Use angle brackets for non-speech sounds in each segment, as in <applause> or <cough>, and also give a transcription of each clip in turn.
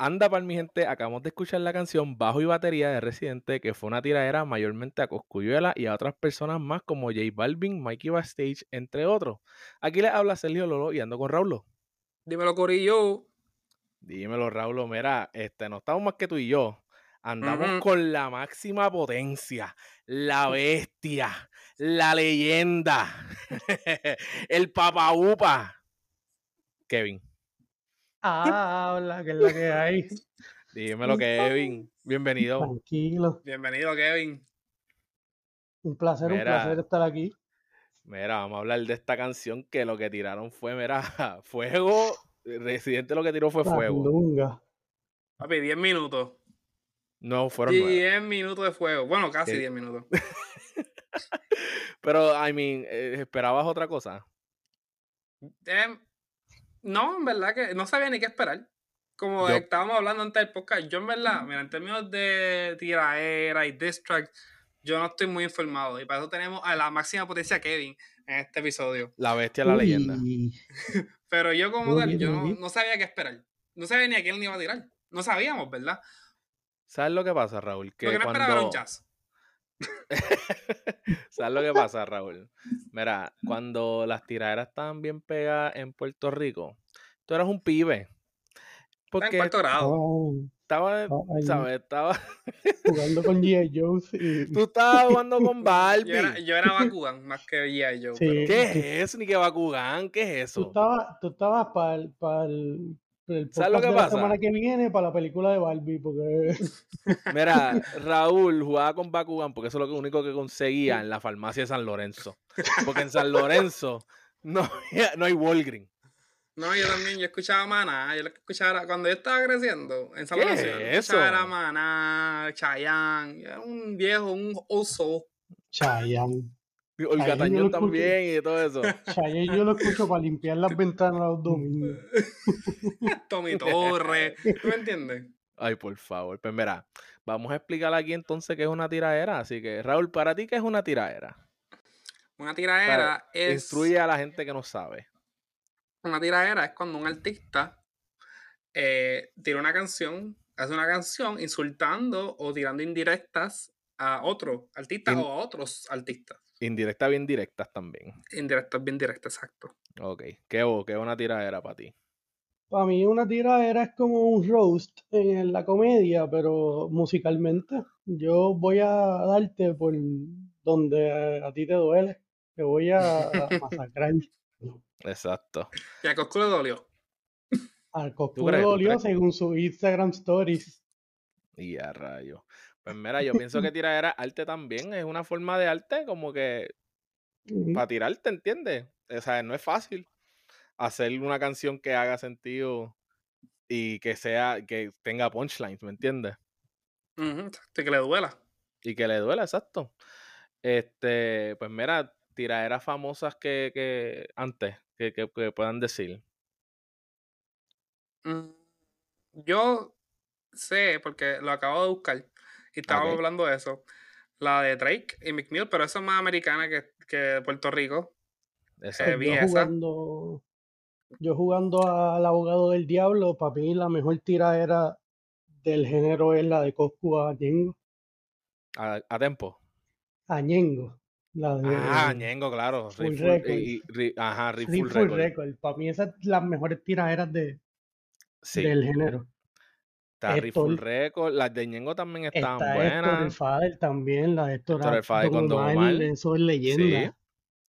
Anda para mi gente, acabamos de escuchar la canción Bajo y Batería de Residente, que fue una tiradera mayormente a Coscuyuela y a otras personas más como J Balvin, Mikey Backstage, entre otros. Aquí les habla Sergio Lolo y ando con Raulo. Dímelo, Corillo. Dímelo, Raulo. Mira, este, no estamos más que tú y yo. Andamos con la máxima potencia, la <laughs> bestia, la leyenda, <laughs> el papaupa. Kevin. Ah, hola, que es la que hay. <laughs> Dímelo, Kevin. Bienvenido. Tranquilo. Bienvenido, Kevin. Un placer, un placer estar aquí. Mira, vamos a hablar de esta canción que lo que tiraron fue, mira, <laughs> fuego. Residente lo que tiró fue fuego. Lunga. Papi, 10 minutos. No, fueron 10 minutos de fuego. Bueno, casi 10 minutos. <laughs> Pero, I mean, eh, ¿esperabas otra cosa? Eh, no, en verdad que no sabía ni qué esperar. Como estábamos hablando antes del podcast, yo en verdad, mira, en términos de tiraera y distract, yo no estoy muy informado. Y para eso tenemos a la máxima potencia Kevin en este episodio. La bestia, la leyenda. <laughs> Pero yo como tal, yo no, sabía qué esperar. No sabía ni a quién le iba a tirar. No sabíamos, ¿verdad? ¿Sabes lo que pasa, Raúl? Que no cuando... esperaba un jazz. <laughs> ¿Sabes lo que pasa, Raúl? Mira, cuando las tiraderas estaban bien pegadas en Puerto Rico, tú eras un pibe. Porque en cuarto grado. Oh, estaba, oh, ¿sabes? Estaba <laughs> jugando con G.I. Joe. Y... <laughs> Tú estabas jugando con Barbie. Yo era, Bakugan más que G.I. Joe. ¿Qué es eso? Ni que Bakugan, ¿qué es eso? Tú estabas, tú estabas para el ¿Sabes lo que pasa? La semana que viene para la película de Barbie, porque... <laughs> Mira, Raúl jugaba con Bakugan porque eso es lo único que conseguía en la farmacia de San Lorenzo. Porque en San Lorenzo no, no hay Walgreen. No, yo también, yo escuchaba Maná, yo lo que escuchaba cuando yo estaba creciendo en San Lorenzo, eso? era Maná, Chayanne, era un viejo, un oso. Chayanne. El Gatañón también y todo eso. Chaye yo lo escucho para limpiar las ventanas los domingos. <laughs> Tommy Torre. ¿Tú me entiendes? Ay, por favor. Pues mira, vamos a explicar aquí entonces qué es una tiradera. Así que, Raúl, ¿para ti qué es una tiradera? Una tiradera es. Instruye a la gente que no sabe. Una tiradera es cuando un artista eh, tira una canción, hace una canción insultando o tirando indirectas a otro artista o a otros artistas. Indirectas bien directas también. Indirectas bien directas, exacto. Ok. ¿Qué, qué una tiradera para ti? Para mí una tiradera es como un roast en la comedia, pero musicalmente. Yo voy a darte por donde a ti te duele. Te voy a <laughs> masacrar. Exacto. Y a Coscu le dolió. A Coscu le dolió según su Instagram Stories. Y a rayo. Pues mira, yo pienso que tiradera arte también es una forma de arte como que para tirarte, ¿entiendes? O sea, no es fácil hacer una canción que haga sentido y que sea, que tenga punchlines, ¿me entiendes? Uh que le duela. Y que le duela, exacto. Este, pues mira, tiraderas famosas que, que antes, que, que, puedan decir. Mm, yo sé, porque lo acabo de buscar, y estábamos hablando de eso. La de Drake y McNeil, pero eso es más americana que, que Puerto Rico. Eh, yo, jugando, yo jugando al abogado del diablo, para mí la mejor tira era del género es la de Coscu a Ñengo. ¿A, a Tempo? A Ñengo. La de, ah, Ñengo, claro. Full record. Y, ajá, full, record. Para mí esas son las mejores tiraderas de, del género. Está Rifle Record, las de Ñengo también están está buenas. el Fader también, la de Héctor, el Fader con Don Omar. Eso es leyenda.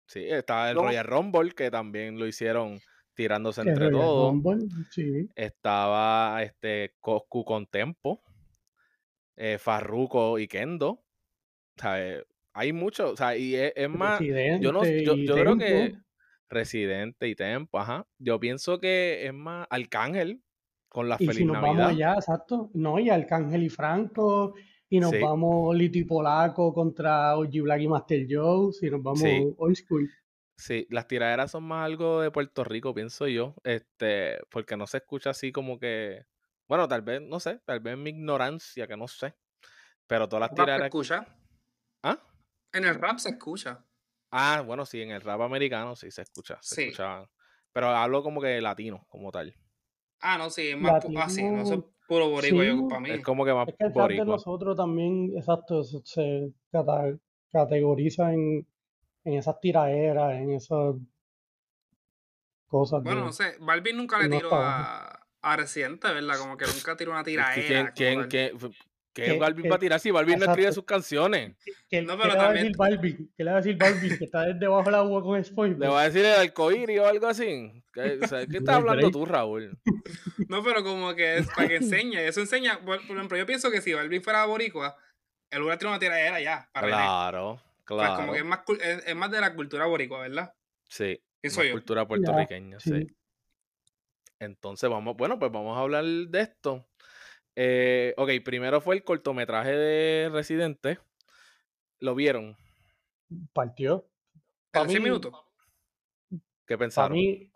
Sí, sí está el Royal Rumble, que también lo hicieron tirándose entre todos. Sí. Estaba este Coscu con Tempo, eh, Farruko y Kendo. ¿sabes? Hay mucho, o sea, y es, más, yo no, yo, yo creo que Residente y Tempo, ajá. Yo pienso que es más Arcángel, con la y si nos vamos allá, exacto. No, y Arcángel y Franco, y nos vamos Lito y Polaco contra OG Black y Master Joe, si nos vamos old school. Sí, las tiraderas son más algo de Puerto Rico, pienso yo, este, porque no se escucha así como que, bueno, tal vez, no sé, tal vez mi ignorancia, que no sé, pero todas las tiraderas... ¿Se escucha? ¿Ah? En el rap se escucha. Ah, bueno, sí, en el rap americano sí se escucha, se sí. Pero hablo como que latino, como tal. Ah, no, sí, es más así, ah, no es puro boricua yo, para mí. Es como que más es que el boricua. de nosotros también, exacto, se categoriza en, en esas tiraderas, en esas cosas. Bueno, no sé, Balvin nunca le tiró a, a Residente, ¿verdad? Como que nunca tiró una tiradera. ¿Quién, quién, ¿Qué Balvin va a tirar si Balvin no escribe sus canciones? ¿Qué, no, pero le va a decir Balvin? ¿Qué le va a decir Balvin? Que está debajo del agua con spoiler. ¿Le va a decir el arcoíris o algo así? ¿Qué, o sea, ¿qué <laughs> estás hablando tú, Raúl? No, pero como que es para que enseñe. Eso enseña. Por, ejemplo, yo pienso que si Balvin fuera boricua, él hubiera tirado una tiradera ya. Para claro, claro. como que es más, es, más de la cultura boricua, ¿verdad? Sí. Eso yo. cultura puertorriqueña, sí. Entonces vamos, bueno, pues vamos a hablar de esto. Eh, ok, primero fue el cortometraje de Residente. ¿Lo vieron? Partió. ¿Para mí, minutos? ¿Qué pensaron? Para mí,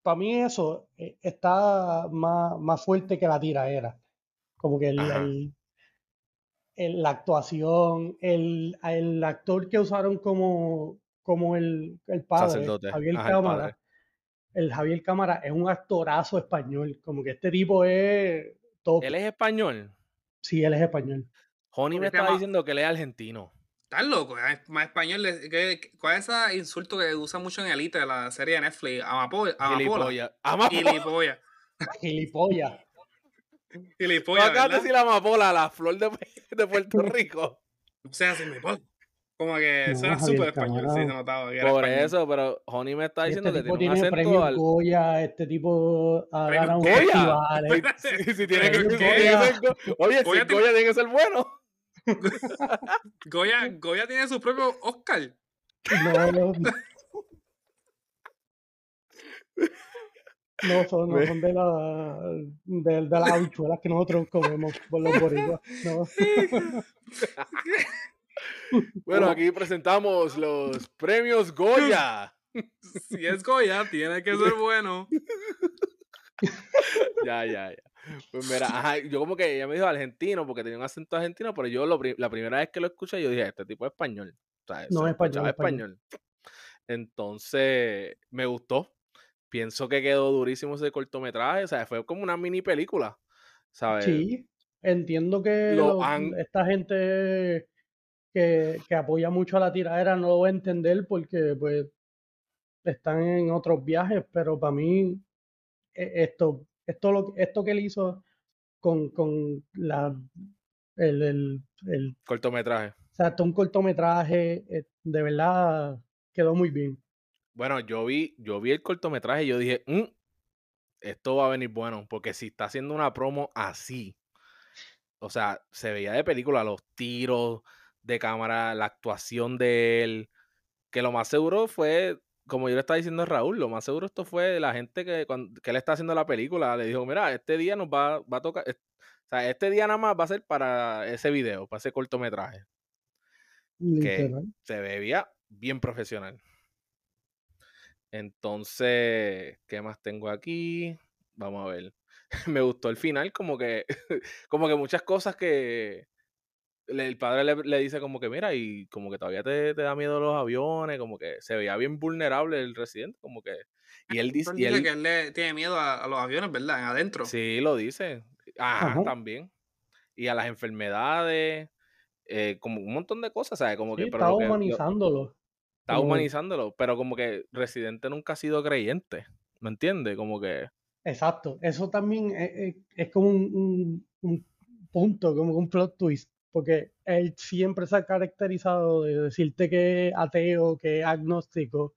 para mí eso eh, está más, más fuerte que la tiraera. Como que el, la actuación, el, el, actor que usaron como, como el, el padre, Javier Cámara. el Javier Cámara es un actorazo español. Como que este tipo es ¿Él es español? Sí, él es español. Honey me estaba diciendo que él es argentino. Estás loco, más español. ¿Cuál es ese insulto que usa mucho en Elite, la serie de Netflix? Amapolla. Amapolla. Gilipollas. Gilipollas. Gilipollas. No acabas de decir amapola, la flor de, de Puerto Rico. O sea, me. Como que suena súper español, sí, se notaba. Por eso, pero Honey me está diciendo este que tiene un acento premio al... Goya, este tipo ha ganado un festival. <laughs> sí, sí, tiene que, ser... Oye, si Goya tiene que ser bueno. <laughs> Goya, Goya tiene su propio Oscar. No, no. No son, no son de, la, de, de las habichuelas que nosotros comemos por los boricuas. No. <laughs> <laughs> Bueno, aquí presentamos los premios Goya. <laughs> Si es Goya, tiene que ser bueno. <laughs> Ya, ya, ya. Pues mira, yo como que ella me dijo argentino porque tenía un acento argentino, pero yo la primera vez que lo escuché, yo dije, este tipo es español. no, es español, español. Entonces, me gustó. Pienso que quedó durísimo ese cortometraje. O sea, fue como una mini película. ¿sabes? Sí, entiendo que esta gente que, apoya mucho a la tiradera no lo voy a entender porque pues están en otros viajes, pero para mí e, esto, esto, lo, esto que él hizo con, con la, el, el, cortometraje. O sea, un cortometraje, eh, de verdad quedó muy bien. Bueno, yo vi, yo vi el cortometraje y yo dije, mm, esto va a venir bueno, porque si está haciendo una promo así, o sea, se veía de película los tiros, de cámara, la actuación de él, que lo más seguro fue, como yo le estaba diciendo a Raúl, lo más seguro esto fue la gente que, cuando, que él está haciendo la película, le dijo, mira, este día nos va, va a tocar, o sea, este día nada más va a ser para ese video, para ese cortometraje. Que se veía bien profesional. Entonces, ¿qué más tengo aquí? Vamos a ver. <laughs> Me gustó el final, como que, <laughs> como que muchas cosas que, el padre le, dice como que, mira, y como que todavía te, da miedo los aviones, como que se veía bien vulnerable el residente, como que... Y él dice... que él le tiene miedo a, los aviones, ¿verdad? Adentro. Sí, lo dice. Ajá, también. Y a las enfermedades, eh, como un montón de cosas, ¿sabes? Como que... está humanizándolo. Está humanizándolo, pero como que Residente nunca ha sido creyente, ¿me entiendes? Como que... Exacto, eso también es, como un, un punto, como un plot twist porque él siempre se ha caracterizado de decirte que es ateo, que es agnóstico,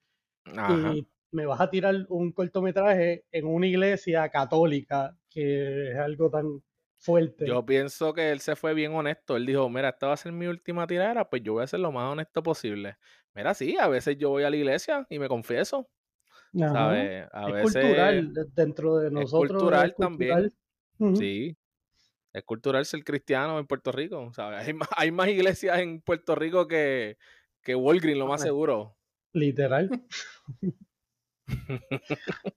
y me vas a tirar un cortometraje en una iglesia católica, que es algo tan fuerte. Yo pienso que él se fue bien honesto. Él dijo, mira, esta va a ser mi última tirada, pues yo voy a ser lo más honesto posible. Mira, sí, a veces yo voy a la iglesia y me confieso. ¿sabes? A es cultural dentro de nosotros. Es cultural, también. Sí, es cultural ser cristiano en Puerto Rico. Hay, más, hay más iglesias en Puerto Rico que, que Walgreens, lo más seguro. Literal. <laughs>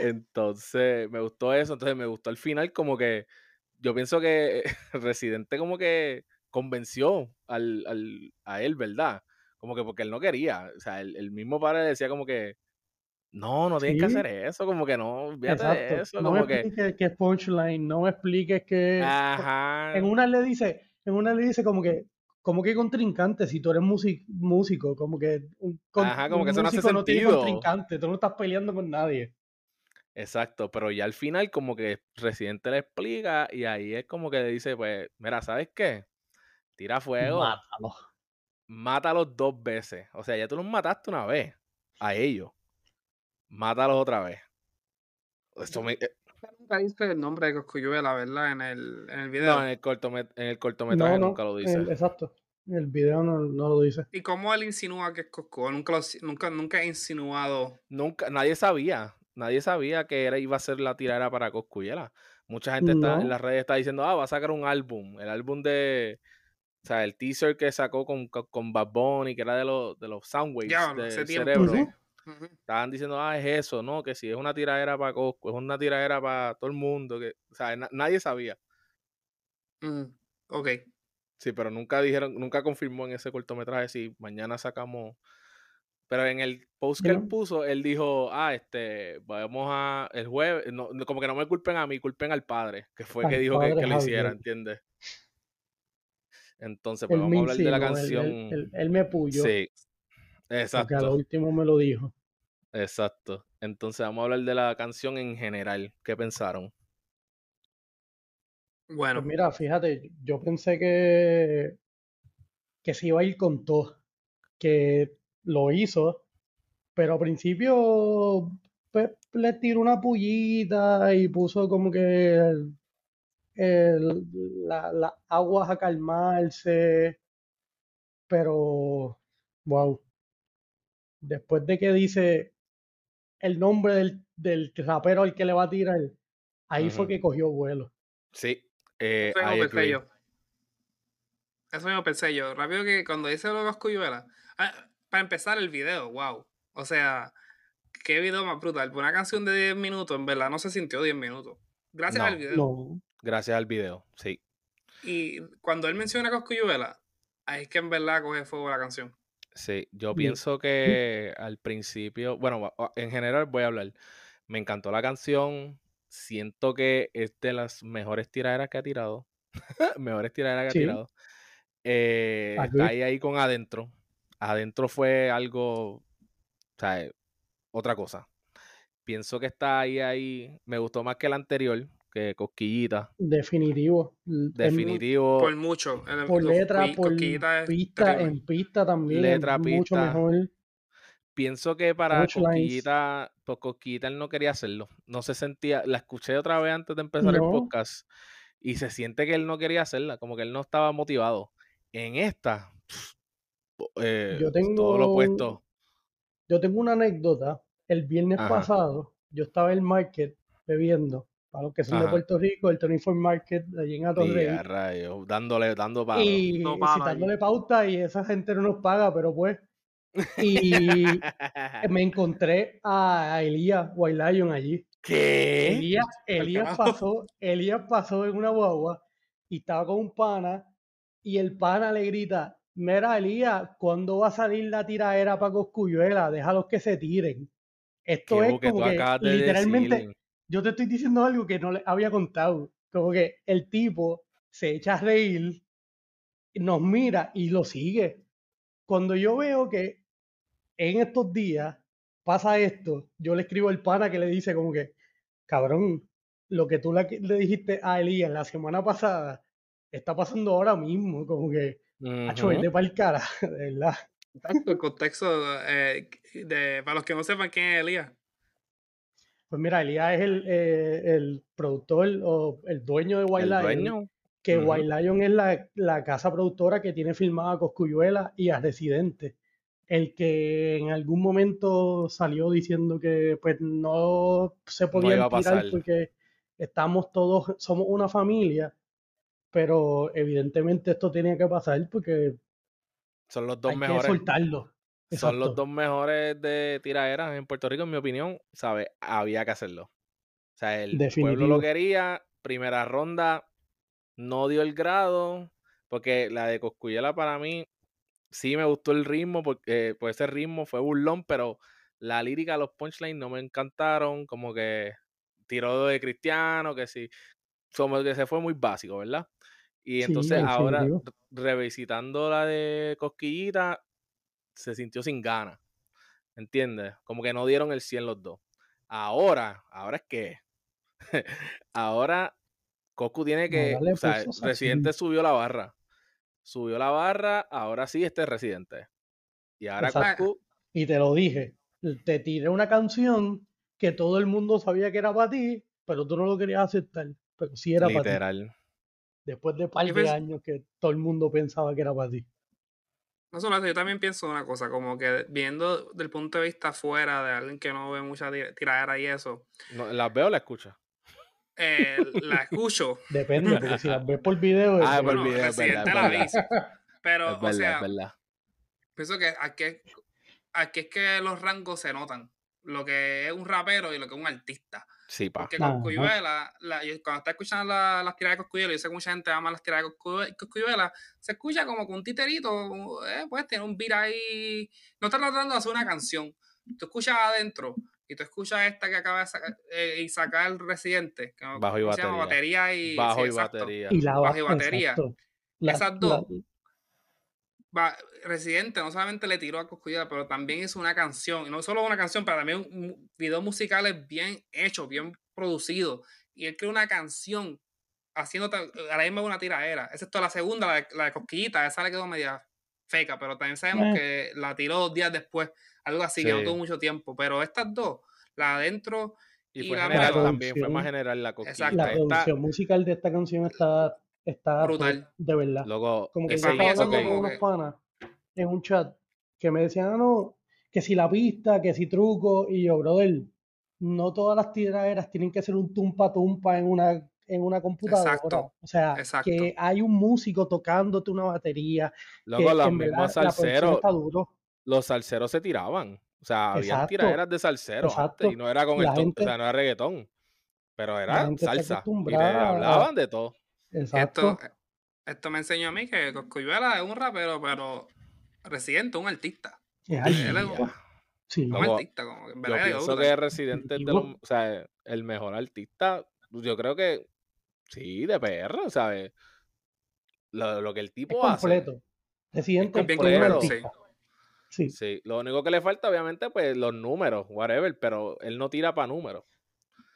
Entonces, me gustó eso. Entonces, me gustó el final, como que yo pienso que <laughs> Residente como que convenció al, al, a él, ¿verdad? Como que porque él no quería. O sea, el, el mismo padre decía como que No, no tienes que hacer eso, como que no, fíjate eso. No como me expliques que... es punchline, no me expliques que. Ajá. En una le dice, en una le dice como que, como que contrincante, si tú eres músico, como que un, Ajá, como que eso no hace sentido. tiene contrincante, tú no estás peleando con nadie. Exacto, pero ya al final como que Residente le explica y ahí es como que le dice, pues, mira, ¿sabes qué? Tira fuego. Mátalo. Mátalos dos veces. O sea, ya tú los mataste una vez a ellos mátalos otra vez. Me, eh nunca dice el nombre de Coscuyuela, ¿verdad? En el, en el video. No, en el, en el cortometraje nunca lo dice. exacto. En el video no, no, lo dice. ¿Y cómo él insinúa que es Coscu? Nunca, lo, nunca, nunca he insinuado. Nunca, nadie sabía. Nadie sabía que era, iba a ser la tirada para Coscuyela. Mucha gente está, en las redes está diciendo, ah, va a sacar un álbum. El álbum de. O sea, el teaser que sacó con, con Bad Bunny, que era de los, de los Soundwaves ya, del cerebro. Estaban diciendo, ah, es eso, ¿no? Que si es una tiradera para Cosco, es una tiradera para todo el mundo. Que, o sea, nadie sabía. Mm, ok. Sí, pero nunca dijeron, nunca confirmó en ese cortometraje si mañana sacamos. Pero en el post que él puso, él dijo, ah, este, vamos a, el jueves, no, como que no me culpen a mí, culpen al padre, que fue que dijo que, lo hiciera, ¿entiendes? Entonces, pues vamos a hablar de la canción. Él, me puyó. Sí, exacto. Porque al último me lo dijo. Exacto. Entonces vamos a hablar de la canción en general. ¿Qué pensaron? Bueno. Pues mira, fíjate, yo pensé que, que se iba a ir con todo, que lo hizo, pero al principio pues, le tiró una pullita y puso como que las aguas a calmarse, pero wow. Después de que dice el nombre del, del rapero al que le va a tirar, ahí fue que cogió vuelo. Sí. Eh, Eso mismo pensé yo. Eso mismo pensé yo. Rápido que cuando dice lo de Coscuyuela. Ah, para empezar el video, wow. O sea, qué video más brutal. Una canción de 10 minutos, en verdad no se sintió 10 minutos. Gracias al video. Gracias al video, sí. Y cuando él menciona Coscuyuela, ahí es que en verdad coge fuego la canción. Sí, yo pienso que al principio, bueno, en general voy a hablar. Me encantó la canción. Siento que es de las mejores tiraderas que ha tirado. <laughs> mejores tiraderas que ha tirado. Eh, está ahí, ahí con adentro. Adentro fue algo, o sea, otra cosa. Pienso que está ahí, ahí. Me gustó más que la anterior que Cosquillita. Definitivo. Definitivo. Por mucho. por letra, por pista, en pista también. Letra, mucho mejor. Pienso que para Cosquillita, pues Cosquillita él no quería hacerlo. No se sentía, la escuché otra vez antes de empezar el podcast y se siente que él no quería hacerla, como que él no estaba motivado. En esta, eh, yo tengo, todo lo opuesto. Yo tengo una anécdota. El viernes pasado, yo estaba en el market bebiendo para los que son de Puerto Rico, el Tony Ford Market allí en Atorrey. dándole, dando pauta. Y dándole pauta y esa gente no nos paga, pero pues. <laughs> Y me encontré a Elías White Lion allí. ¿Qué? Elías, Elías pasó, Elías pasó en una guagua y estaba con un pana y el pana le grita, mira Elías, ¿cuándo va a salir la tiraera para Coscuyuela? Déjalos que se tiren. Esto es como que literalmente yo te estoy diciendo algo que no le había contado. Como que el tipo se echa a reír, nos mira y lo sigue. Cuando yo veo que en estos días pasa esto, yo le escribo al pana que le dice como que, cabrón, lo que tú le, dijiste a Elías la semana pasada está pasando ahora mismo, como que, uh -huh. para el cara, <laughs> de verdad. El contexto, eh, de, para los que no sepan quién es Elías, pues mira, Elías es el, eh, el, productor o el dueño de White Lion. Que White Lion es la, la, casa productora que tiene filmada a Coscuyuela y a Residente. El que en algún momento salió diciendo que pues no se podía tirar porque estamos todos, somos una familia, pero evidentemente esto tenía que pasar porque son los dos hay mejores. Que soltarlo. Son los dos mejores de tiraderas en Puerto Rico, en mi opinión. ¿Sabes? Había que hacerlo. O sea, el pueblo lo quería. Primera ronda no dio el grado. Porque la de Coscuyela para mí sí me gustó el ritmo. Porque pues ese ritmo fue burlón, pero La lírica, los punchlines no me encantaron, como que tiró de cristiano, que sí, como que se fue muy básico, ¿verdad? Y entonces ahora, revisitando la de Cosquillita, se sintió sin ganas. ¿Entiendes? Como que no dieron el 100 los dos. Ahora, ahora es que. <laughs> ahora Coscu tiene que. o sea, Residente subió la barra. Subió la barra, ahora sí este es Residente. Y ahora Coscu. Y te lo dije. Te tiré una canción que todo el mundo sabía que era para ti, pero tú no lo querías aceptar. Pero sí era para ti. Literal. Después de par de años que todo el mundo pensaba que era para ti. No solo eso, yo también pienso una cosa, como que viendo del punto de vista fuera de alguien que no ve mucha tiradera y eso. No, ¿Las veo o la escucha? Eh, la escucho. <laughs> Depende, <laughs> porque si las ves por video. Ah, por video, es verdad, la Pero, o sea, pienso que aquí, aquí es que los rangos se notan. Lo que es un rapero y lo que es un artista. Sí, pa. Porque Coscuyuela, la, cuando está escuchando las tiradas de Coscuyuela, yo sé que mucha gente ama las tiradas de Coscuyuela, se escucha como que un titerito, eh, pues tiene un beat ahí, no está tratando de hacer una canción, tú escuchas adentro y tú escuchas esta que acaba de sacar eh, y sacar el residente, que bajo y batería. Se llama batería y, bajo y batería. Y la bajo y batería. Esas dos. Residente no solamente le tiró a Coscuyuela, pero también hizo una canción, y no solo una canción, pero también un video musical bien hecho, bien producido. Y él creó una canción haciendo a la misma una es toda la segunda, la de, la de Cosquillita, esa le quedó media feca, pero también sabemos eh. que la tiró dos días después, algo así, que no tuvo mucho tiempo. Pero estas dos, la adentro y, fue la general también, fue más general la Cosquillita. La producción musical de esta canción está está brutal. de verdad. como que yo estaba hablando con unos panas en un chat que me decían, ah, no, que si la pista, que si truco, y yo, brother, no todas las tiraderas tienen que ser un tumpa tumpa en una en una computadora. o sea, que hay un músico tocándote una batería. Luego los mismos salseros, los salseros se tiraban. O sea, había tiraderas de salseros y no era con el o sea, no era reggaetón, pero era salsa. Y hablaban de todo. Esto, esto me enseñó a mí que Coscuyuela es un rapero, pero residente, un artista. Es un artista, como que Yo pienso que es residente de o sea, el mejor artista. yo creo que sí, de PR, ¿sabes? Lo, lo que el tipo es completo. hace. Residente es completo, sí. Sí. sí. Lo único que le falta, obviamente, pues los números, whatever, pero él no tira para números.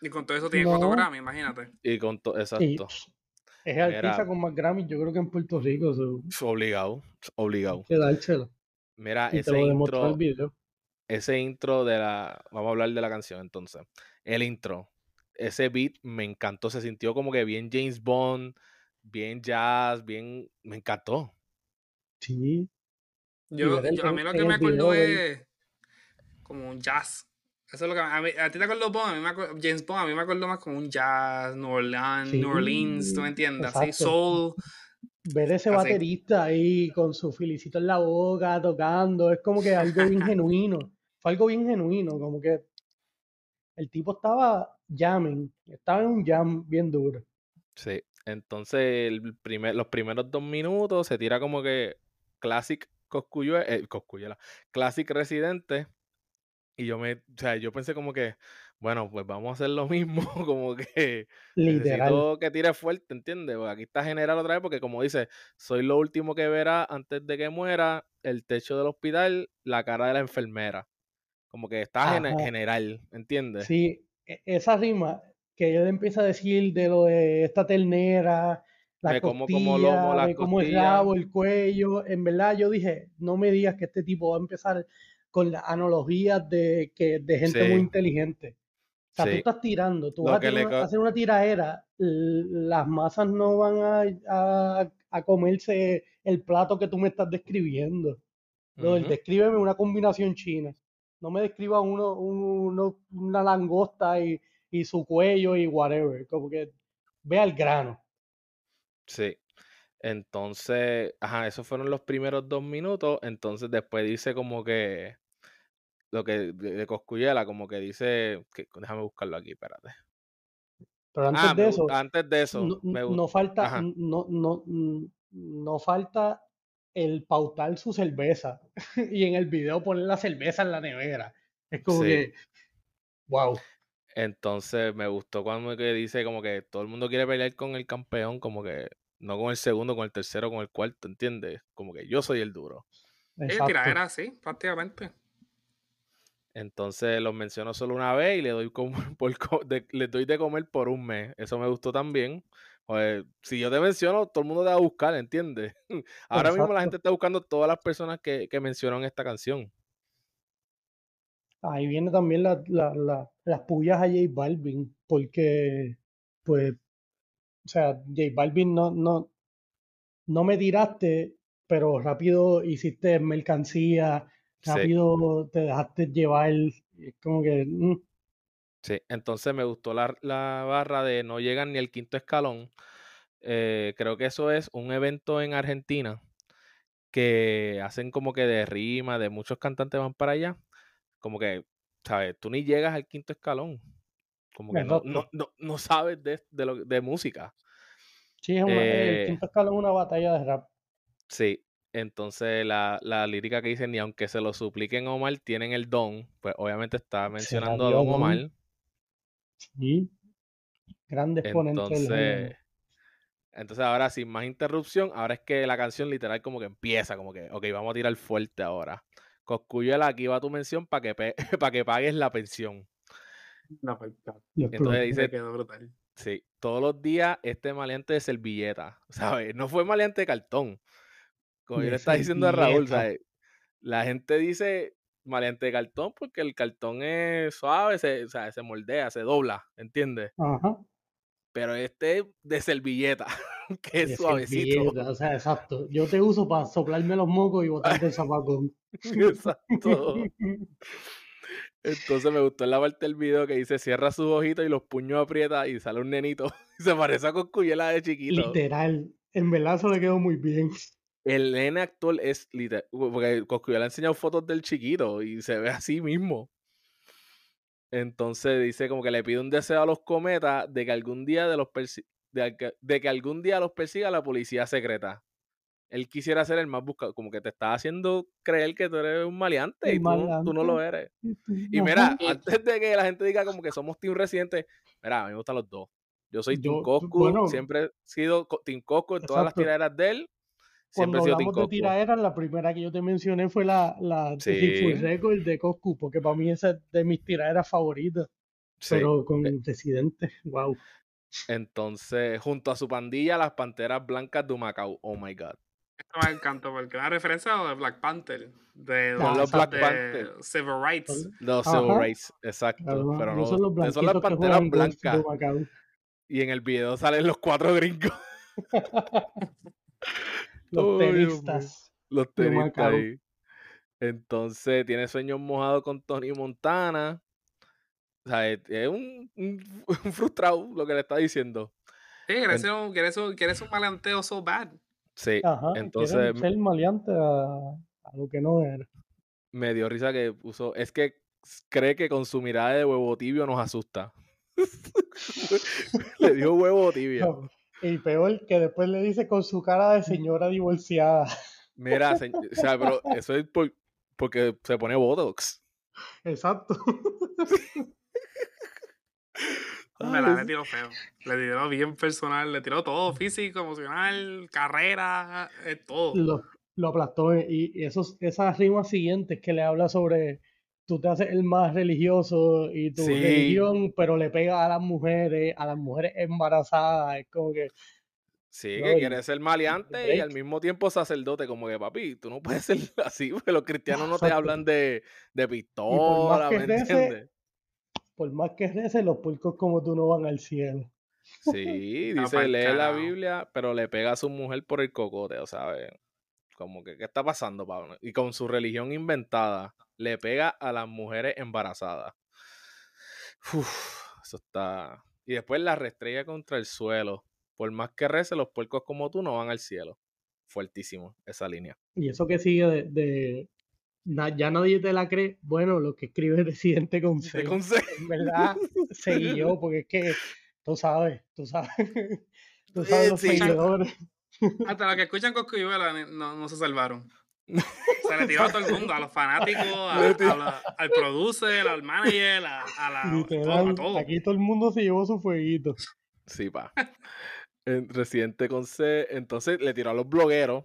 Y con todo eso tiene no. imagínate. Y con todo, exacto. Es el artista con más Grammy, yo creo que en Puerto Rico. Obligado, obligado. Mira, ese intro, ese intro de la. Vamos a hablar de la canción entonces. El intro. Ese beat me encantó. Se sintió como que bien James Bond, bien jazz, bien. Me encantó. Sí. Yo, a mí lo que me acordó es como un jazz. Eso es lo que a, mí, a ti te acuerdo Bond, a mí me acuerdo, James Bond, a mí me acuerdo más como un jazz, New Orleans, New Orleans ¿tú me entiendes? Así, soul. Ver ese baterista ahí con su filicito en la boca, tocando, es como que algo bien <laughs> genuino. Fue algo bien genuino, como que el tipo estaba jamming, estaba en un jam bien duro. Sí, entonces el primer, los primeros dos minutos se tira como que Classic Coscuyuela, eh, Coscuyuela, Classic Residente y yo me, o sea, yo pensé como que, bueno, pues vamos a hacer lo mismo, <laughs> como que Literal. necesito que tire fuerte, ¿entiendes? Porque aquí está general otra vez, porque como dice, soy lo último que verá antes de que muera, el techo del hospital, la cara de la enfermera. Como que está general, ¿entiendes? Sí, e, esa rima que él empieza a decir de lo de esta ternera, la de cómo, como lomo, de cómo el rabo, el cuello, en verdad yo dije, no me digas que este tipo va a empezar con las analogías de, que, de gente muy inteligente. O sea, tú estás tirando, tú vas a, hacer una tiraera, las masas no van a, a, comerse el plato que tú me estás describiendo. No, descríbeme una combinación china. No me describa uno, uno una langosta y, y, su cuello y whatever. Como que ve al grano. Sí. Entonces, ajá, esos fueron los primeros dos minutos. Entonces, después dice como que lo que de, Coscuyela, como que dice, que, déjame buscarlo aquí, espérate. Pero antes ah, de eso, antes de eso, no, falta, no, no, no falta el pautar su cerveza <laughs> y en el video poner la cerveza en la nevera. Es como que, wow. Entonces me gustó cuando que dice como que todo el mundo quiere pelear con el campeón, como que no con el segundo, con el tercero, con el cuarto, ¿entiendes? Como que yo soy el duro. Es era así, prácticamente. Entonces los menciono solo una vez y le doy, como, <laughs> por, de, le doy de comer por un mes. Eso me gustó también. Pues, si yo te menciono, todo el mundo te va a buscar, ¿entiendes? <laughs> Ahora mismo la gente está buscando todas las personas que, que mencionan esta canción. Ahí viene también la, la, la, las pullas a J Balvin, porque, pues, sea, J Balvin no, no, no me tiraste, pero rápido hiciste mercancía, rápido te dejaste llevar, como que... Mm. Sí, entonces me gustó la, barra de no llegan ni el quinto escalón. Eh, creo que eso es un evento en Argentina que hacen como que de rima, de muchos cantantes van para allá. Como que, ¿sabes? Tú ni llegas al quinto escalón. Como que no, no, no, sabes de, de, lo, de música. Sí, es el eh quinto escalón es una batalla de rap. Sí, entonces la, la, lírica que dice, ni aunque se lo supliquen a Omar, tienen el don, pues obviamente está mencionando a Don Omar. Sí, grande exponente entonces, entonces ahora sin más interrupción, ahora es que la canción literal como que empieza, como que, ok, vamos a tirar fuerte ahora. Coscuyela, aquí va tu mención para que, <laughs> para que pagues la pensión. No, pues, entonces dice, sí, todos los días este maleante de servilleta, <laughs> ¿sabes? No fue maleante de cartón. Como yo le estaba diciendo a Raúl, ¿sabes? La gente dice maleante de cartón porque el cartón es suave, se, o sea, se moldea, se dobla, ¿entiendes? Ajá. Pero este de servilleta, <laughs> que es suavecito. O sea, exacto. Yo te uso para soplarme los mocos y botarte <laughs> el zapacón. exacto. Entonces me gustó la parte del video que dice cierra sus ojitos y los puños aprieta y sale un nenito. <laughs> Se parece a Coscuyela de chiquito. Literal. En verdad eso le quedó muy bien. El nene actual es literal. Porque Coscuyela ha enseñado fotos del chiquito y se ve así mismo. Entonces dice como que le pide un deseo a los cometas de que algún día de los de de que algún día los persiga la policía secreta él quisiera ser el más buscado, como que te está haciendo creer que tú eres un maleante y tú, no lo eres. Y mira, antes de que la gente diga como que somos Team Residente, mira, a mí me gustan los dos. Yo soy Team Cosco, siempre he sido Team Cosco en todas las tiraderas de él. Cuando hablamos de tiraderas, la primera que yo te mencioné fue la, la sí. Record de Coscu, porque para mí esa es de mis tiraderas favoritas. Pero con eh Residente, wow. Entonces, junto a su pandilla, las Panteras Blancas de Macao. Oh my God. Esto me encanta porque la referencia a de Black Panther, de, los, Black Panther. Civil Rights. Los Civil Rights, exacto. pero no, son, los son las panteras blancas. Y en el video salen los cuatro gringos. <laughs> los tenistas. Los tenistas ahí. Entonces tiene sueños mojados con Tony Montana. O sea, es, un, <laughs> un, frustrado lo que le está diciendo. Sí, quieres, un, quieres, un, quieres un malanteo so bad. Sí, entonces. Ser maleante a, lo que no era. Me dio risa que puso. Es que cree que con su mirada de huevo tibio nos asusta. <laughs> le dio huevo <laughs> tibio. y peor que después le dice con su cara de <laughs> señora divorciada. Mira, o sea, pero eso es porque se pone Botox. Exacto. Me la le tiró feo. Le tiró bien personal, le tiró todo, físico, emocional, carrera, eh, todo. Lo, lo aplastó. Y, esos, esas rimas siguientes que le habla sobre tú te haces el más religioso y tu religión, pero le pega a las mujeres, a las mujeres embarazadas. Es como que. Sí, que quiere ser maleante y al mismo tiempo sacerdote, como que papi, tú no puedes ser <laughs> así, porque los cristianos no te hablan de, de pistola, ¿me entiendes? Por más que recen, los puercos como tú no van al cielo. Sí, dice, lee la Biblia, pero le pega a su mujer por el cocote, ¿sabes? Como que, ¿qué está pasando, Pablo? Y con su religión inventada, le pega a las mujeres embarazadas. Uf, eso está... Y después la restrella contra el suelo. Por más que rece, los puercos como tú no van al cielo. Fuertísimo esa línea. Y eso que sigue de ya nadie te la cree. Bueno, lo que escribe Residente con C. Con C. En verdad, seguí yo, <laughs> porque es que tú sabes, tú sabes. <laughs> Tú sabes los seguidores. Hasta los que escuchan Coscuyuela no, no se salvaron. <laughs> Se le tiró a todo el mundo, a los fanáticos, al producer, al manager, a, la, todo, Aquí todo el mundo se llevó su fueguito. Sí, pa. En Residente con C, entonces le tiró a los blogueros.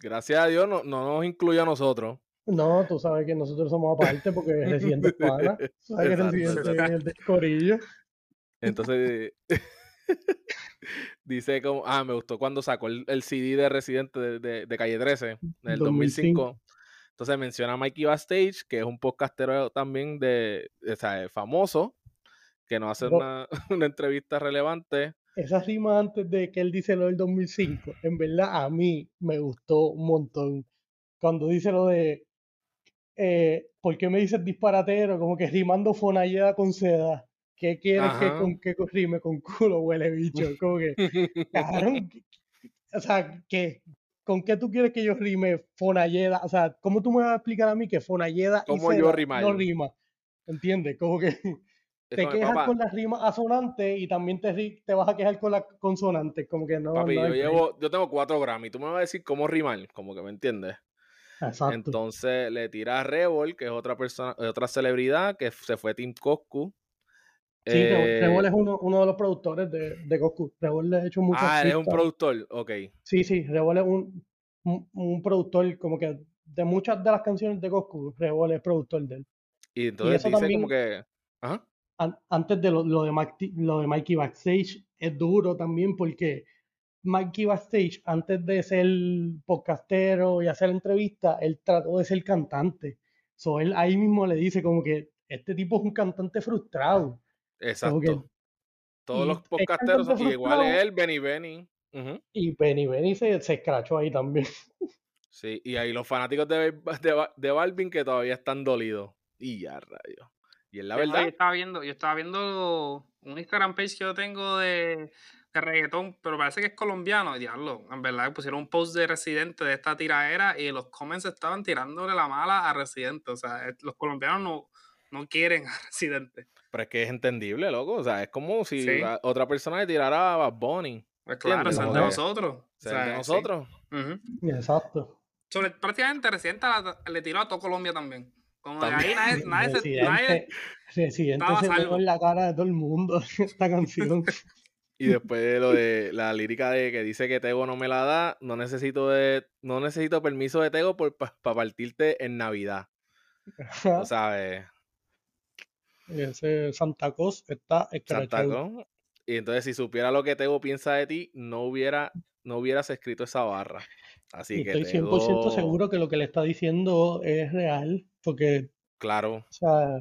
Gracias a Dios no, no nos incluye a nosotros. No, tú sabes que nosotros somos aparte porque Residente es pana. <laughs> Sabes que Residente es el de Corillo. Entonces, <laughs> dice como, ah, me gustó cuando sacó el, CD de Residente de, Calle 13 en el 2005. Entonces menciona a Mikey Backstage, que es un podcastero también de, o sea, famoso, que nos hace una, <laughs> una, entrevista relevante. Esa rima antes de que él dice lo del 2005, en verdad a mí me gustó un montón. Cuando dice lo de, eh, ¿por qué me dices disparatero? Como que rimando fonalleda con seda. ¿Qué quieres que con qué rime con culo huele bicho? Como que, <laughs> o sea, ¿qué? ¿Con qué tú quieres que yo rime Fonalleda? O sea, ¿cómo tú me vas a explicar a mí que Fonalleda y yo no rima? ¿Entiendes? Como que te quejas con las rimas asonantes y también te, te vas a quejar con las consonantes. Como que no. Papi, yo, llevo, yo tengo cuatro gramos y tú me vas a decir cómo rimar. Como que me entiendes. Exacto. Entonces le tira a Revol, que es otra persona, otra celebridad que se fue Tim Coscu Sí, eh, es uno, uno, de los productores de, de. Revol le ha hecho muchas Ah, es un productor, ok. Sí, sí, Revol es un, un, productor como que de muchas de las canciones de Goku, Revol es productor de él. Y entonces dice como que... Ajá. antes de lo, lo, de lo de Mikey Backstage, es duro también porque Mikey Backstage, antes de ser podcastero y hacer entrevistas, él trató de ser cantante. So, él ahí mismo le dice como que este tipo es un cantante frustrado. Exacto. Todos los podcasteros, y igual es él, Benny Benny. Y Benny Benny se, se escrachó ahí también. <laughs> Sí, y ahí los fanáticos de, de, de Balvin que todavía están dolidos. Y ya, rayo. Y es la verdad. Yo estaba viendo, yo estaba viendo un Instagram page que yo tengo de, de reggaetón, pero parece que es colombiano. Y diablo, en verdad pusieron un post de Residente de esta tiradera y los comments estaban tirándole la mala a Residente. O sea, los colombianos no, no quieren a Residente. Pero es que es entendible, loco. O sea, es como si otra persona le tirara a Bad Bunny. Pues claro, es de nosotros. De nosotros. Exacto. Sobre, prácticamente Residente le tiró a todo Colombia también. Como de ahí nadie, nadie, Residente, nadie Residente se la cara de todo el mundo <laughs> esta canción. <laughs> Y después lo de la lírica de que dice que Tego no me la da, no necesito de, no necesito permiso de Tego para partirte en Navidad. O sabes, ese Santa Claus está Santa Y entonces, si supiera lo que Tego piensa de ti, no hubiera, no hubieras escrito esa barra. Así que estoy 100% seguro que lo que le está diciendo es real, porque. Claro. O sea,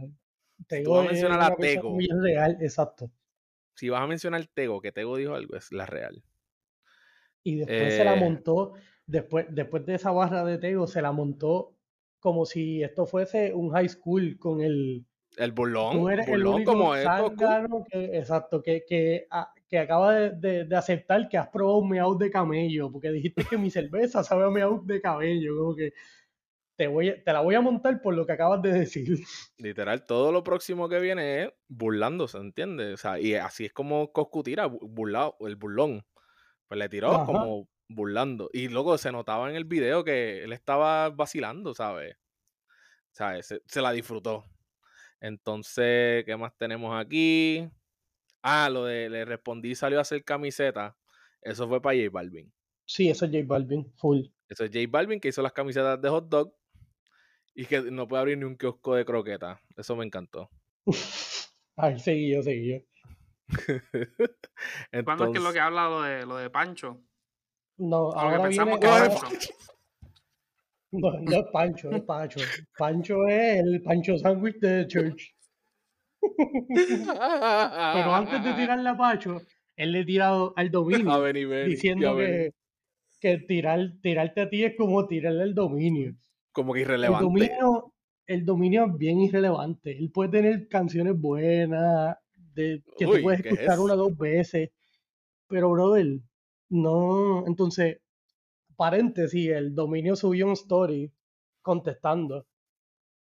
Tego a Tego. Muy real, exacto. Si vas a mencionar Tego, que Tego dijo algo, es la real. Y después se la eh. montó, después, después de esa barra de Tego, se la montó como si esto fuese un high school con el el burlón, burlón como es. Que, exacto, que, que, que acaba de, de, aceptar que has probado un meow de camello, porque dijiste que mi cerveza sabe a meow de cabello, como que te, voy te la voy a montar por lo que acabas de decir. <laughs> Literal, todo lo próximo que viene es burlándose, ¿entiendes? O sea, y así es como Coscu tira, burlado, el burlón. Pues le tiró como burlando. Y luego se notaba en el video que él estaba vacilando, ¿sabes? ¿Sabes? Se, se la disfrutó. Entonces, ¿qué más tenemos aquí? Ah, lo de le respondí salió a hacer camiseta. Eso fue para J Balvin. Sí, eso es J Balvin, full. Eso es J Balvin que hizo las camisetas de hot dog y que no puede abrir ni un kiosco de croqueta. Eso me encantó. <laughs> Ay, seguí yo, seguí yo. ¿Cuándo es que lo que habla lo de, lo de Pancho? No, ahora viene... Que <laughs> no, no es Pancho, es Pancho. Pancho es el Pancho Sandwich de Church. <laughs> Pero antes de tirarle a Pacho, él le ha tirado al dominio. diciendo que, que tirar, tirarte a ti es como tirarle al dominio. Como que irrelevante. El dominio, el dominio es bien irrelevante. Él puede tener canciones buenas, de, que tú puedes escuchar una o dos veces. Pero, brother, no. Entonces, paréntesis, el dominio subió un story contestando.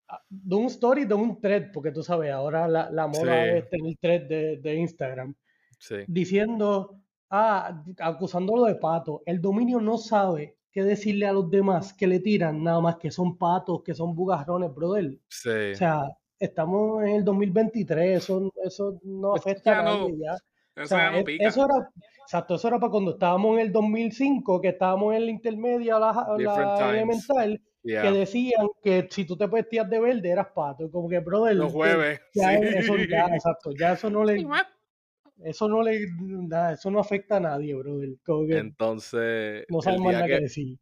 Ah, de un story de un thread, porque tú sabes, ahora la, la moda es tener thread de, de Instagram. Diciendo, ah, acusándolo de pato. El dominio no sabe que decirle a los demás que le tiran, nada más que son patos, que son bugarrones, brother. Sí. O sea, estamos en el 2023, eso, eso no afecta a nadie ya. Eso, e, eso era, exacto, eso era para cuando estábamos en el 2005, que estábamos en la intermedia, la, la elemental, que decían que si tú te vestías de verde eras pato. Como que, brother. Los jueves. Ya, eso, ya, exacto, ya eso no <laughs> le. Eso no le. eso no afecta a nadie, brother. Entonces. No sabemos nada que, decir.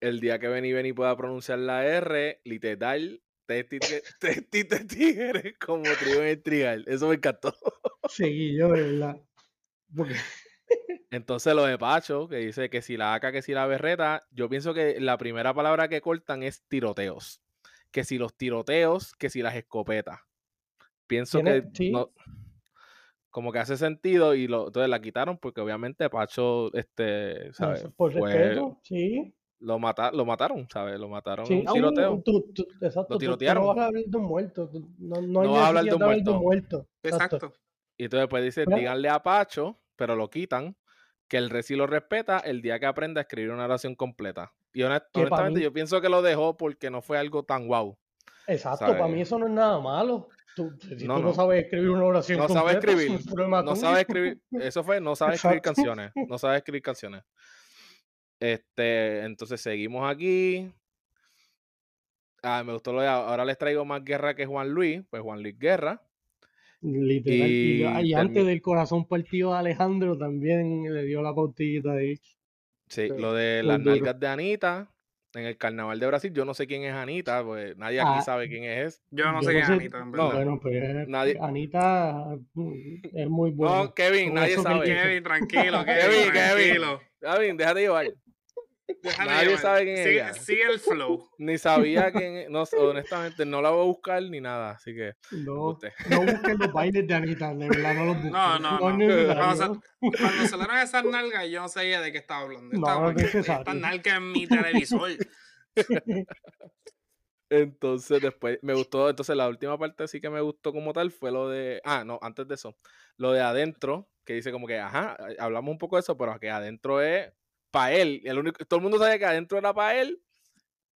El día que Benny Benny pueda pronunciar la R, literal, Testi <laughs> tigres como trigo en el trigal. Eso me encantó. Sí, yo de verdad. <laughs> Entonces lo de Pacho, que dice que si la AK, que si la berreta, yo pienso que la primera palabra que cortan es tiroteos. Que si los tiroteos, que si las escopetas. Pienso que como que hace sentido y lo, entonces la quitaron porque obviamente Pacho, este, ¿sabes? Por respeto, sí. Lo, mata, lo mataron, ¿sabes? Lo mataron sí, un tiroteo. exacto, lo tirotearon. no vas a hablar de un muerto. No, no, no vas a hablar de un muerto. Exacto. Y entonces pues dice, díganle a Pacho, pero lo quitan que el rey lo respeta el día que aprenda a escribir una oración completa. Y honestamente yo pienso que lo dejó porque no fue algo tan guau. Exacto, para mí eso no es nada malo. Tú, si no, tú no, sabes escribir una oración no completa, sabe escribir, no sabe escribir, eso fue, no sabe escribir canciones, no sabe escribir canciones. Este, entonces seguimos aquí. Ah, me gustó lo de ahora les traigo más guerra que Juan Luis, pues Juan Luis Guerra. Literal. Y, antes del corazón partido de Alejandro también le dio la pautita ahí. Sí, lo de las nalgas de Anita en el carnaval de Brasil. Yo no sé quién es Anita, pues nadie aquí ah, sabe quién es. Yo no sé quién es Anita, en verdad. bueno, pues nadie... Anita mm, es muy buena. No, Kevin, nadie sabe. <laughs> Kevin, tranquilo, Kevin, Kevin. Kevin, déjate llevar. Nadie sabe quién es sigue, el flow. <laughs> Ni sabía quién no, honestamente, no la voy a buscar ni nada, así que. No, no busquen los bailes de Anita, de verdad, no los busquen. No, no, no. Cuando, cuando salieron esas nalgas, yo no sabía de qué estaba hablando. No, no Estas nalgas en mi televisor. <laughs> Entonces, después me gustó. Entonces, la última parte sí que me gustó como tal fue lo de. Ah, no, antes de eso. Lo de adentro, que dice como que, ajá, hablamos un poco de eso, pero que adentro es para él. El único, todo el mundo sabía que adentro era para él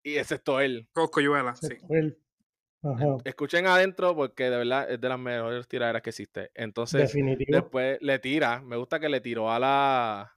y excepto él. Coscoyuela, sí. Escuchen adentro porque de verdad es de las mejores tiraderas que existe. Entonces, después le tira. Me gusta que le tiró a la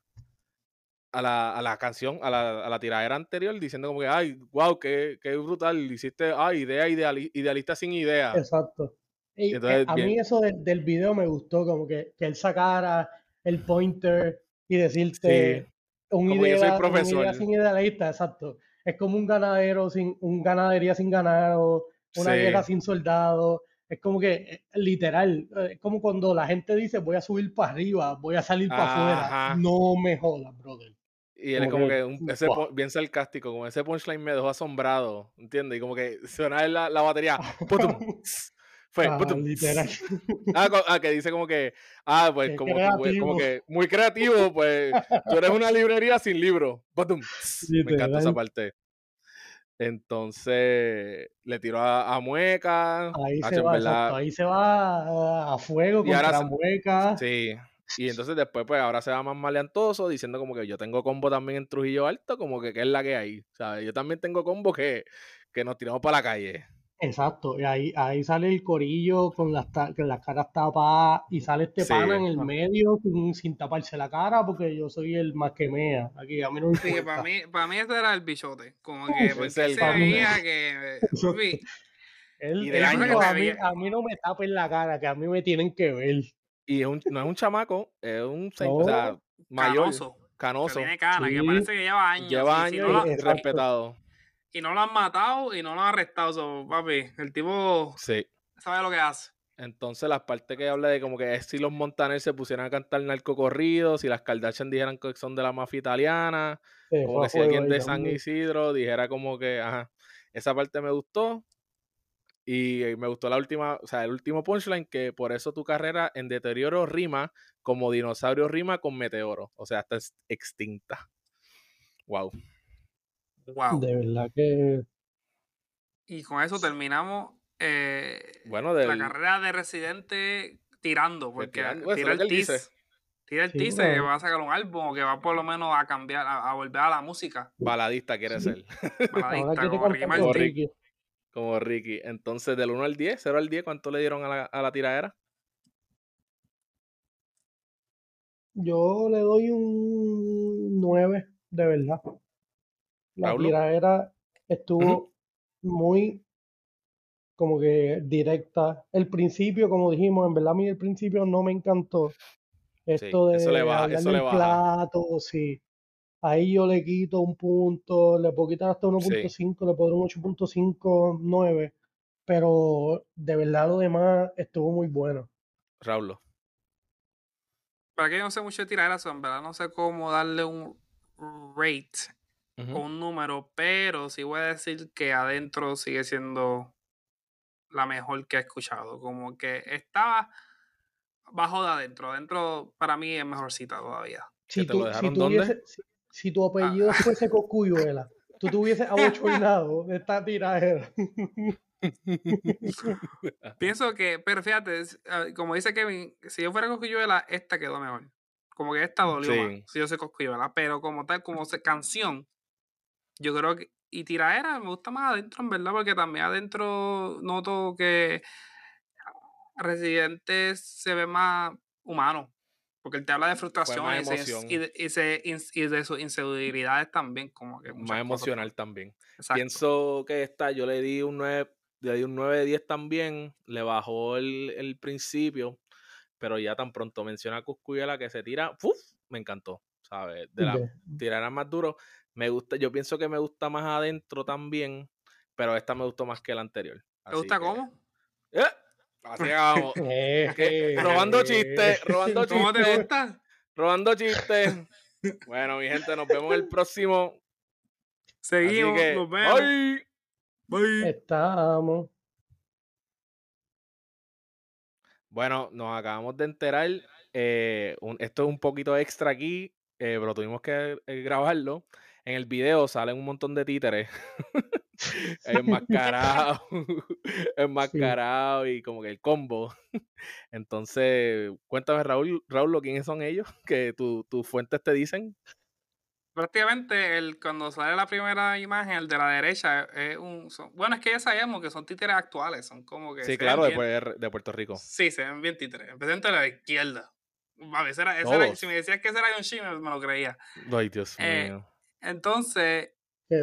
a la, a la canción, a la, a la, tiradera anterior, diciendo como que, ay, wow, qué, qué brutal, hiciste, ay, idea idealista sin idea. Exacto. Y, eh, a mí eso del video me gustó, como que, que él sacara el pointer y decirte, un idea, profesor. sin idealista, exacto. Es como un ganadero sin, un ganadería sin ganado, una guerra sin soldados. Es como que, eh, literal, eh, es como cuando la gente dice voy a subir para arriba, voy a salir para afuera. No me jodas, brother. Y él es como que, ese, bien sarcástico, como ese punchline me dejó asombrado, ¿entiendes? Y como que suena la, la batería, <laughs> <laughs> Fue, <laughs> ah, literal. Ah, ah, que dice como que, ah, pues como, como, que muy creativo, pues tú eres una librería sin libro. Me encanta esa parte. Entonces le tiró a, Mueca. Ahí, se va, ahí se va a fuego y contra Mueca. Sí. Y entonces después, pues ahora se va más maleantoso, diciendo como que yo tengo combo también en Trujillo Alto, como que qué es la que hay. ¿sabes? Yo también tengo combo que, que nos tiramos para la calle. Exacto, y ahí, ahí sale el corillo con las, con las caras tapadas y sale este pana en el medio sin, taparse la cara porque yo soy el más que mea. Aquí a mí no sí, para mí, para mí este era el bichote. Como <laughs> que pues se veía que. <laughs> Él, él a, mí, a mí no me tapen la cara, que a mí me tienen que ver. Y es un, no es un chamaco, es un o sea, mayor, canoso. canoso. Que tiene cara, que parece que lleva años. Lleva años y, respetado y no lo han matado y no lo han arrestado. papi, el tipo sí. sabe lo que hace. Entonces, las partes que habla de como que si los Montaner se pusieran a cantar narcocorridos, si las Kardashian dijeran que son de la mafia italiana, como que si alguien de San Isidro dijera como que, ajá, esa parte me gustó. Y me gustó la última, o sea, el último punchline, que por eso tu carrera en deterioro rima como dinosaurio rima con meteoro. O sea, está extinta. Wow. De verdad que. Y con eso terminamos eh, bueno, la carrera de Residente tirando, porque tira, el tease, Tira el teaser que va a sacar un álbum o que va por lo menos a cambiar, a, volver a la música. Baladista quiere ser. <laughs> Baladista, como Ricky, como Ricky. Entonces, del 1 al 10, 0 al 10, ¿cuánto le dieron a la, a la tiradera? Yo le doy un 9, de verdad. La tiradera estuvo muy como que directa. El principio, como dijimos, en verdad a mí el principio no me encantó. Esto de eso le plato, sí. Ahí yo le quito un punto, le puedo quitar hasta 1.5, le puedo dar un 8.5, 9. Pero de verdad lo demás estuvo muy bueno. Raúl. Para que yo no sé mucho de tirar en verdad no sé cómo darle un rate o un número, pero sí voy a decir que adentro sigue siendo la mejor que he escuchado. Como que estaba bajo de adentro. Adentro para mí es mejorcita todavía. Si, tú, si, tu apellido ah. fuese Cocuyuela, tú tuvieses abochornado de esta tiradera. <laughs> Pienso que, pero fíjate, ah, como dice Kevin, si yo fuera Cocuyuela, esta quedó mejor. Como que esta dolió más, si yo soy Cocuyuela. Pero como tal, como canción, yo creo que. Y tiradera me gusta más adentro, en verdad, porque también adentro noto que Residente se ve más humano. Porque él te habla de frustraciones y, de, y, de sus inseguridades también. Como que más emocional también. Pienso que esta, yo le di un 9, le di un 9 de 10 también. Le bajó el, el principio. Pero ya tan pronto menciona a Cuscuyela que se tira. ¡Uf! Me encantó. ¿Sabes? De la más duro. Me gusta, yo pienso que me gusta más adentro también. Pero esta me gustó más que la anterior. ¿Te gusta cómo? ¡Eh! Así vamos. <laughs> robando chistes, robando chistes. ¿Cómo te gusta? Robando chistes. <laughs> Bueno, mi gente, nos vemos el próximo. Seguimos, nos vemos. Bye. Bye. Estamos. Bueno, nos acabamos de enterar. Eh, esto es un poquito extra aquí, eh, pero tuvimos que eh, grabarlo. En el video salen un montón de títeres <laughs> <laughs> enmascarado, <laughs> enmascarado y como que el combo. Entonces, cuéntame, Raúl, Raúl, ¿quiénes son ellos? Que tus fuentes te dicen. Prácticamente, el, cuando sale la primera imagen, el de la derecha, es un. bueno, es que ya sabemos que son títeres actuales, son como que. Sí, claro, de, de, Puerto Rico. Sí, se ven bien títeres. Empecé de la izquierda. A era, si me decías que ese era un Shimmer, me lo creía. Ay, Dios eh, mío. Entonces,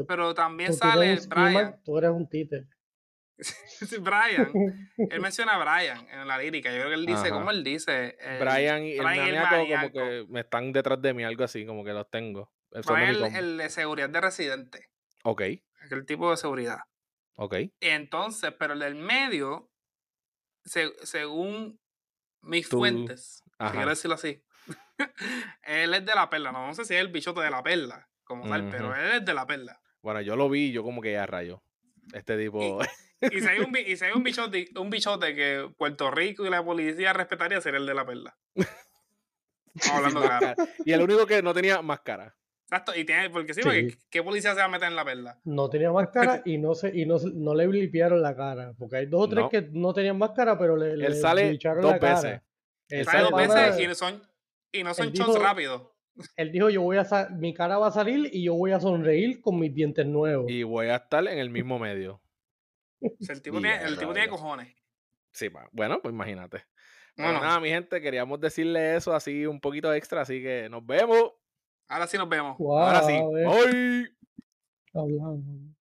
pero también sale Brian. Tú eres un títer. <laughs> Brian, él <laughs> menciona a Brian en la lírica. Yo creo que él dice, ¿cómo él dice? Brian y el como que me están detrás de mí, algo así, como que los tengo. Brian el, de seguridad de residente. Ok. El tipo de seguridad. Ok. Entonces, pero el del medio, según mis fuentes, quiero decirlo así, <laughs> él es de la perla. No, no sé si es el bichote de la perla como tal, pero él es de la perla. Bueno, yo lo vi, yo como que ya rayo. Este tipo. Y, si hay, un, <laughs> y si hay un, bichote, un bichote que Puerto Rico y la policía respetaría, sería el de la perla. <laughs> hablando claro. Y el único que no tenía máscara. Exacto, y tiene, porque sí, porque ¿qué policía se va a meter en la perla? No tenía máscara <laughs> y no se, y no, no le limpiaron la cara. Porque hay dos o tres que no tenían máscara, pero le, Él sale dos la veces. Cara. Él sale dos veces y no son, y no son chons rápidos. Él dijo, yo voy a mi cara va a salir y yo voy a sonreír con mis dientes nuevos. Y voy a estar en el mismo medio. el tipo, tiene, el tipo tiene cojones. Sí, bueno, pues imagínate. Bueno, nada, mi gente, queríamos decirle eso así un poquito extra, así que nos vemos. Ahora sí nos vemos. Ahora sí. Hoy. Hablamos.